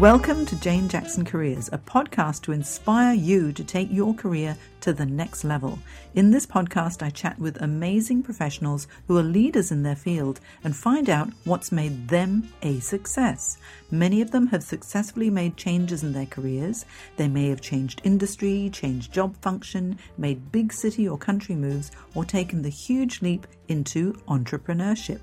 Welcome to Jane Jackson Careers, a podcast to inspire you to take your career to the next level. In this podcast, I chat with amazing professionals who are leaders in their field and find out what's made them a success. Many of them have successfully made changes in their careers. They may have changed industry, changed job function, made big city or country moves, or taken the huge leap into entrepreneurship.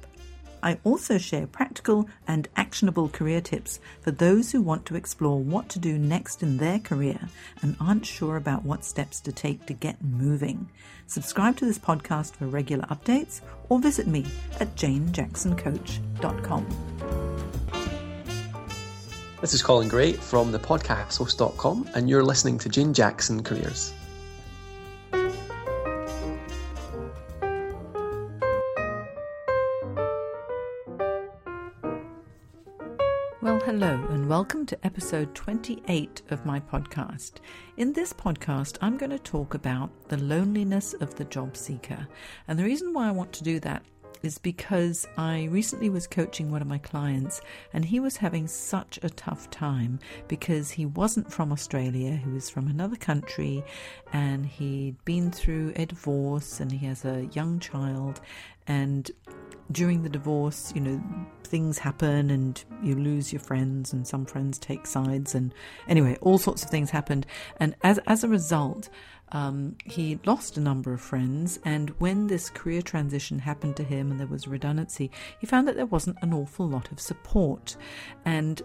I also share practical and actionable career tips for those who want to explore what to do next in their career and aren't sure about what steps to take to get moving. Subscribe to this podcast for regular updates or visit me at janejacksoncoach.com. This is Colin Gray from the podcasthost.com, and you're listening to Jane Jackson Careers. Well, hello, and welcome to episode 28 of my podcast. In this podcast, I'm going to talk about the loneliness of the job seeker. And the reason why I want to do that is because I recently was coaching one of my clients and he was having such a tough time because he wasn't from Australia, he was from another country and he'd been through a divorce and he has a young child and during the divorce, you know, things happen and you lose your friends and some friends take sides and anyway, all sorts of things happened. And as, as a result, um, he lost a number of friends, and when this career transition happened to him and there was redundancy, he found that there wasn't an awful lot of support. And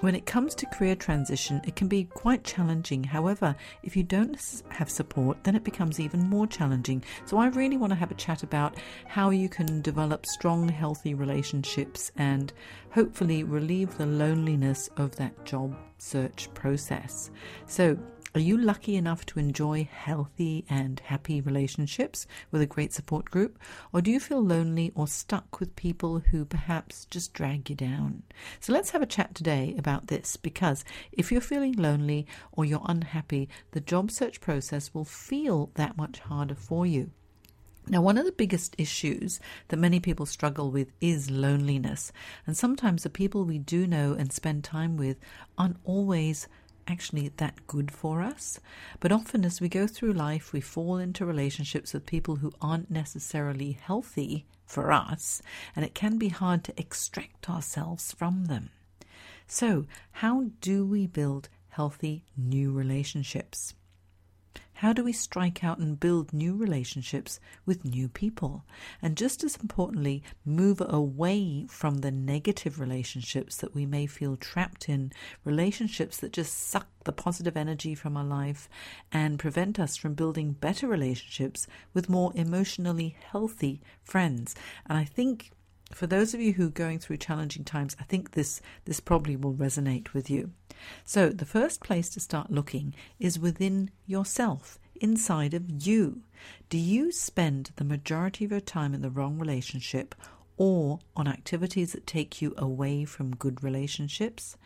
when it comes to career transition, it can be quite challenging. However, if you don't have support, then it becomes even more challenging. So, I really want to have a chat about how you can develop strong, healthy relationships and hopefully relieve the loneliness of that job search process. So, are you lucky enough to enjoy healthy and happy relationships with a great support group? Or do you feel lonely or stuck with people who perhaps just drag you down? So let's have a chat today about this because if you're feeling lonely or you're unhappy, the job search process will feel that much harder for you. Now, one of the biggest issues that many people struggle with is loneliness. And sometimes the people we do know and spend time with aren't always actually that good for us. But often, as we go through life, we fall into relationships with people who aren't necessarily healthy for us, and it can be hard to extract ourselves from them. So, how do we build healthy new relationships? How do we strike out and build new relationships with new people? And just as importantly, move away from the negative relationships that we may feel trapped in, relationships that just suck the positive energy from our life and prevent us from building better relationships with more emotionally healthy friends. And I think for those of you who are going through challenging times, I think this, this probably will resonate with you. So, the first place to start looking is within yourself, inside of you. Do you spend the majority of your time in the wrong relationship or on activities that take you away from good relationships?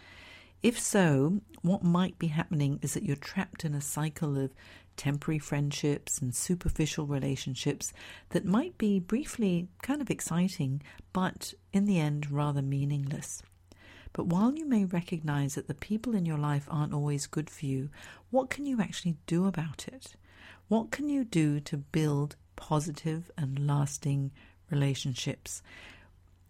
If so, what might be happening is that you're trapped in a cycle of temporary friendships and superficial relationships that might be briefly kind of exciting, but in the end rather meaningless. But while you may recognize that the people in your life aren't always good for you, what can you actually do about it? What can you do to build positive and lasting relationships?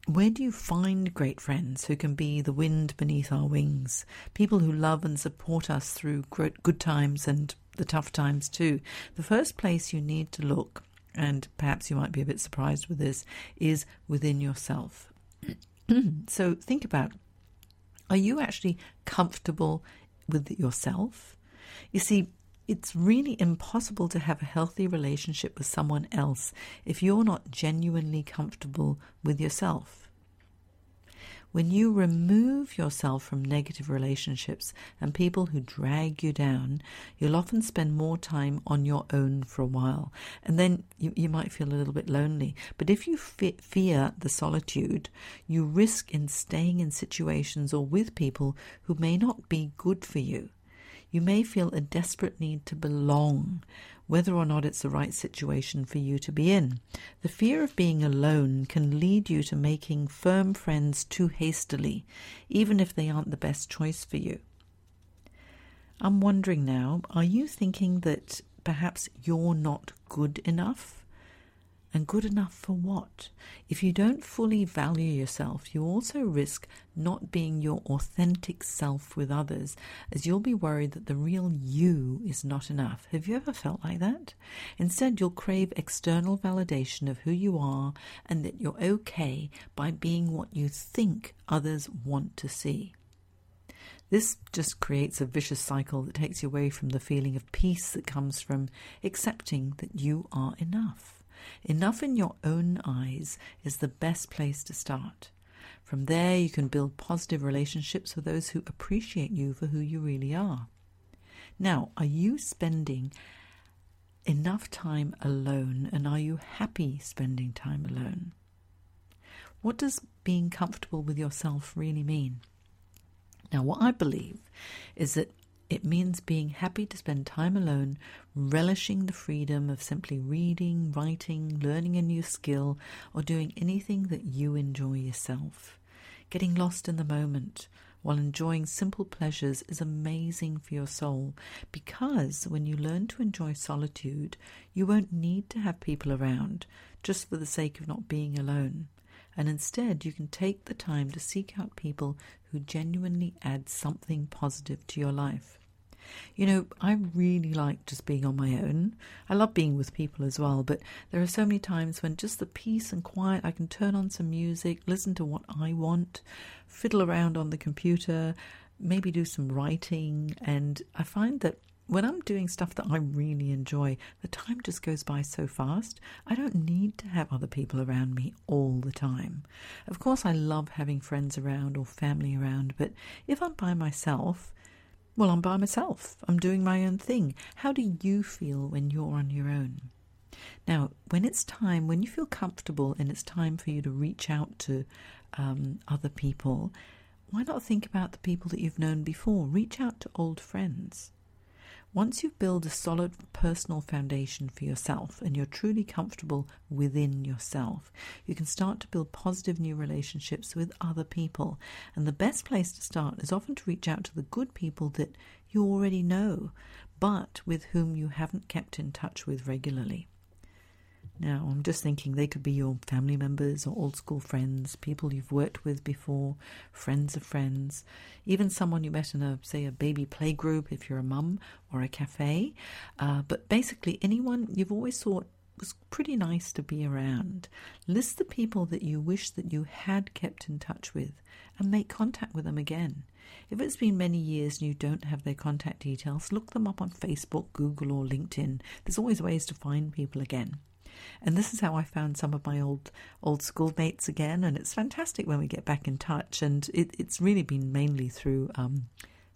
Where do you find great friends who can be the wind beneath our wings? People who love and support us through good times and the tough times too. The first place you need to look, and perhaps you might be a bit surprised with this, is within yourself. so think about are you actually comfortable with yourself? You see, it's really impossible to have a healthy relationship with someone else if you're not genuinely comfortable with yourself. When you remove yourself from negative relationships and people who drag you down, you'll often spend more time on your own for a while. And then you, you might feel a little bit lonely. But if you fe- fear the solitude, you risk in staying in situations or with people who may not be good for you. You may feel a desperate need to belong, whether or not it's the right situation for you to be in. The fear of being alone can lead you to making firm friends too hastily, even if they aren't the best choice for you. I'm wondering now, are you thinking that perhaps you're not good enough? And good enough for what? If you don't fully value yourself, you also risk not being your authentic self with others, as you'll be worried that the real you is not enough. Have you ever felt like that? Instead, you'll crave external validation of who you are and that you're okay by being what you think others want to see. This just creates a vicious cycle that takes you away from the feeling of peace that comes from accepting that you are enough. Enough in your own eyes is the best place to start. From there, you can build positive relationships with those who appreciate you for who you really are. Now, are you spending enough time alone and are you happy spending time alone? What does being comfortable with yourself really mean? Now, what I believe is that it means being happy to spend time alone, relishing the freedom of simply reading, writing, learning a new skill, or doing anything that you enjoy yourself. Getting lost in the moment while enjoying simple pleasures is amazing for your soul because when you learn to enjoy solitude, you won't need to have people around just for the sake of not being alone. And instead, you can take the time to seek out people who genuinely add something positive to your life. You know, I really like just being on my own. I love being with people as well, but there are so many times when just the peace and quiet, I can turn on some music, listen to what I want, fiddle around on the computer, maybe do some writing, and I find that when I'm doing stuff that I really enjoy, the time just goes by so fast. I don't need to have other people around me all the time. Of course, I love having friends around or family around, but if I'm by myself, well, I'm by myself. I'm doing my own thing. How do you feel when you're on your own? Now, when it's time, when you feel comfortable and it's time for you to reach out to um, other people, why not think about the people that you've known before? Reach out to old friends. Once you've built a solid personal foundation for yourself and you're truly comfortable within yourself, you can start to build positive new relationships with other people. And the best place to start is often to reach out to the good people that you already know, but with whom you haven't kept in touch with regularly. Now, I'm just thinking they could be your family members or old school friends, people you've worked with before, friends of friends, even someone you met in a, say, a baby play group if you're a mum or a cafe. Uh, but basically, anyone you've always thought was pretty nice to be around. List the people that you wish that you had kept in touch with and make contact with them again. If it's been many years and you don't have their contact details, look them up on Facebook, Google, or LinkedIn. There's always ways to find people again. And this is how I found some of my old old schoolmates again. And it's fantastic when we get back in touch. And it, it's really been mainly through um,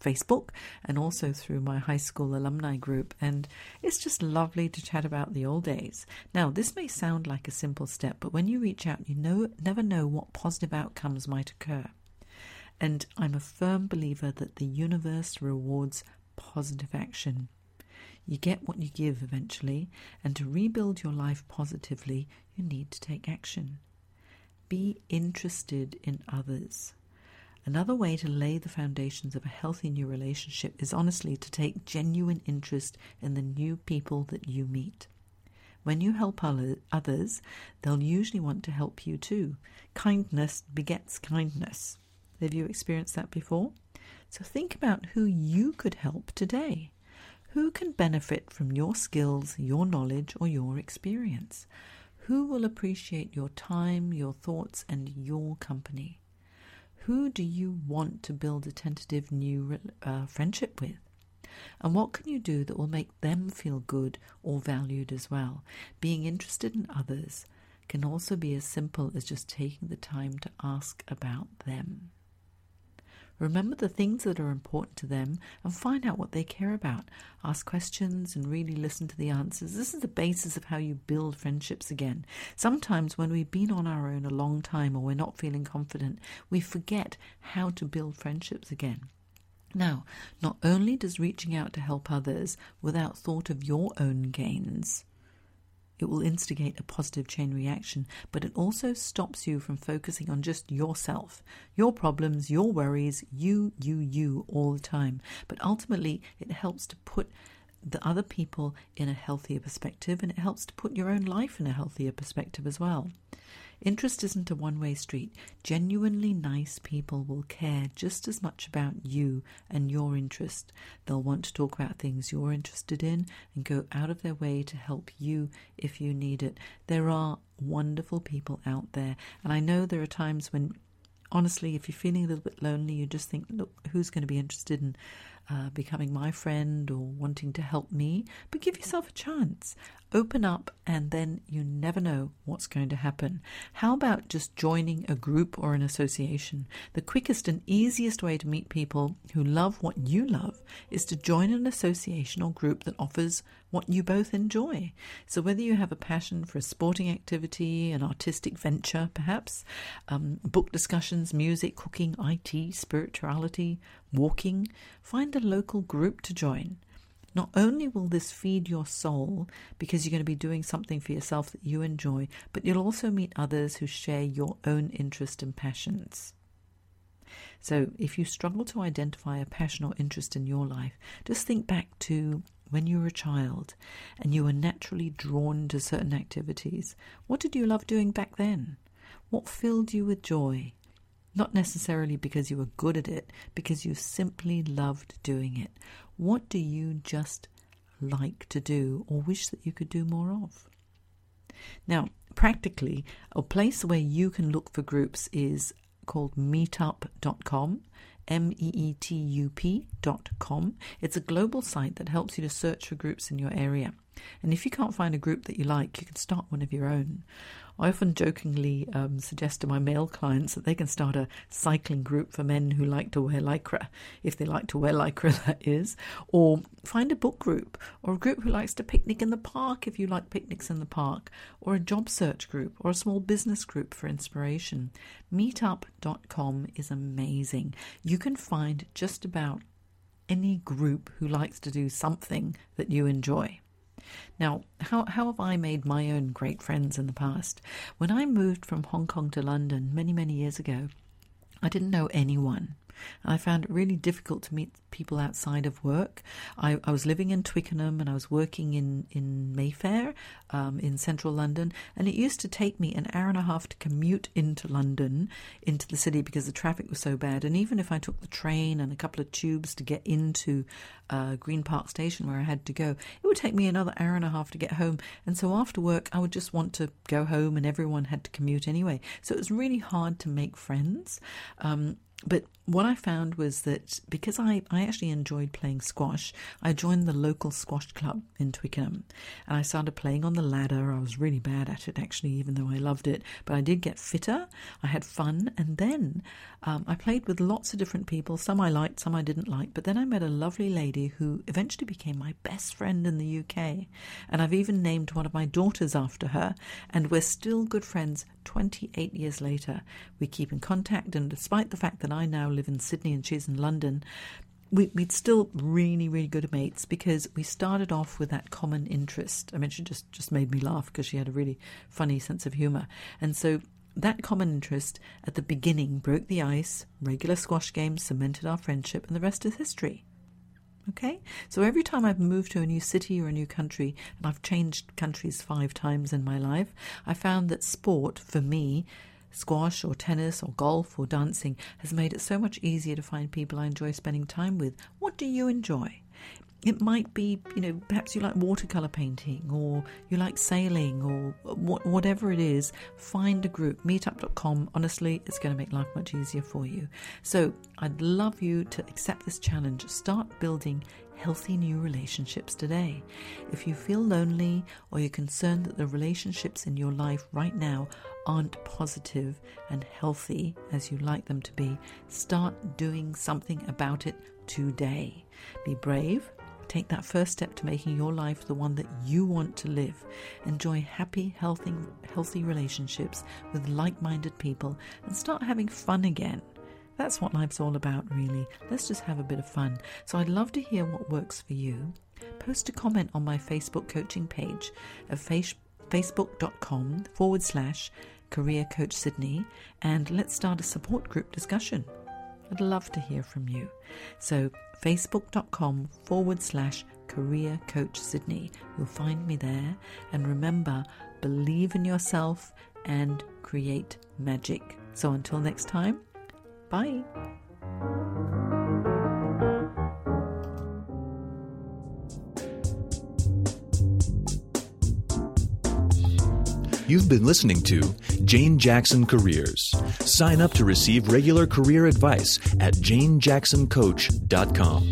Facebook and also through my high school alumni group. And it's just lovely to chat about the old days. Now, this may sound like a simple step, but when you reach out, you know, never know what positive outcomes might occur. And I'm a firm believer that the universe rewards positive action. You get what you give eventually, and to rebuild your life positively, you need to take action. Be interested in others. Another way to lay the foundations of a healthy new relationship is honestly to take genuine interest in the new people that you meet. When you help others, they'll usually want to help you too. Kindness begets kindness. Have you experienced that before? So think about who you could help today. Who can benefit from your skills, your knowledge, or your experience? Who will appreciate your time, your thoughts, and your company? Who do you want to build a tentative new uh, friendship with? And what can you do that will make them feel good or valued as well? Being interested in others can also be as simple as just taking the time to ask about them. Remember the things that are important to them and find out what they care about. Ask questions and really listen to the answers. This is the basis of how you build friendships again. Sometimes, when we've been on our own a long time or we're not feeling confident, we forget how to build friendships again. Now, not only does reaching out to help others without thought of your own gains it will instigate a positive chain reaction, but it also stops you from focusing on just yourself, your problems, your worries, you, you, you all the time. But ultimately, it helps to put the other people in a healthier perspective and it helps to put your own life in a healthier perspective as well. Interest isn't a one way street. Genuinely nice people will care just as much about you and your interest. They'll want to talk about things you're interested in and go out of their way to help you if you need it. There are wonderful people out there, and I know there are times when honestly, if you're feeling a little bit lonely, you just think, look, who's going to be interested in uh, becoming my friend or wanting to help me? But give yourself a chance. Open up, and then you never know what's going to happen. How about just joining a group or an association? The quickest and easiest way to meet people who love what you love is to join an association or group that offers what you both enjoy. So, whether you have a passion for a sporting activity, an artistic venture, perhaps, um, book discussions, music, cooking, IT, spirituality, walking, find a local group to join. Not only will this feed your soul because you're going to be doing something for yourself that you enjoy, but you'll also meet others who share your own interests and passions. So, if you struggle to identify a passion or interest in your life, just think back to when you were a child and you were naturally drawn to certain activities. What did you love doing back then? What filled you with joy? Not necessarily because you were good at it, because you simply loved doing it. What do you just like to do or wish that you could do more of? Now, practically, a place where you can look for groups is called meetup.com. M E E T U P.com. It's a global site that helps you to search for groups in your area. And if you can't find a group that you like, you can start one of your own. I often jokingly um, suggest to my male clients that they can start a cycling group for men who like to wear lycra, if they like to wear lycra, that is, or find a book group, or a group who likes to picnic in the park if you like picnics in the park, or a job search group, or a small business group for inspiration. Meetup.com is amazing. You can find just about any group who likes to do something that you enjoy. Now, how, how have I made my own great friends in the past? When I moved from Hong Kong to London many, many years ago, I didn't know anyone. I found it really difficult to meet people outside of work. I, I was living in Twickenham and I was working in, in Mayfair um, in central London. And it used to take me an hour and a half to commute into London, into the city, because the traffic was so bad. And even if I took the train and a couple of tubes to get into uh, Green Park Station where I had to go, it would take me another hour and a half to get home. And so after work, I would just want to go home, and everyone had to commute anyway. So it was really hard to make friends. Um, but what I found was that because I, I actually enjoyed playing squash, I joined the local squash club in Twickenham and I started playing on the ladder. I was really bad at it actually, even though I loved it, but I did get fitter. I had fun, and then um, I played with lots of different people. Some I liked, some I didn't like, but then I met a lovely lady who eventually became my best friend in the UK, and I've even named one of my daughters after her, and we're still good friends 28 years later. We keep in contact, and despite the fact that I now live in Sydney and she's in London, we, would still really, really good mates because we started off with that common interest. I mean, she just, just made me laugh because she had a really funny sense of humour. And so that common interest at the beginning broke the ice, regular squash games cemented our friendship, and the rest is history. Okay? So every time I've moved to a new city or a new country, and I've changed countries five times in my life, I found that sport, for me, squash or tennis or golf or dancing, has made it so much easier to find people I enjoy spending time with. What do you enjoy? it might be, you know, perhaps you like watercolor painting or you like sailing or whatever it is. Find a group. Meetup.com, honestly, it's going to make life much easier for you. So I'd love you to accept this challenge. Start building healthy new relationships today. If you feel lonely or you're concerned that the relationships in your life right now aren't positive and healthy as you like them to be, start doing something about it today. Be brave. Take that first step to making your life the one that you want to live. Enjoy happy, healthy, healthy relationships with like minded people and start having fun again. That's what life's all about, really. Let's just have a bit of fun. So I'd love to hear what works for you. Post a comment on my Facebook coaching page at face- facebook.com forward slash career coach Sydney and let's start a support group discussion. I'd love to hear from you. So facebook.com forward slash career coach Sydney. You'll find me there. And remember, believe in yourself and create magic. So until next time, Bye. You've been listening to Jane Jackson Careers. Sign up to receive regular career advice at janejacksoncoach.com.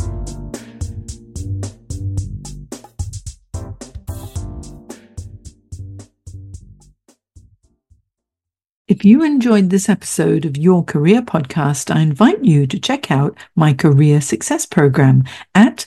If you enjoyed this episode of Your Career Podcast, I invite you to check out my Career Success Program at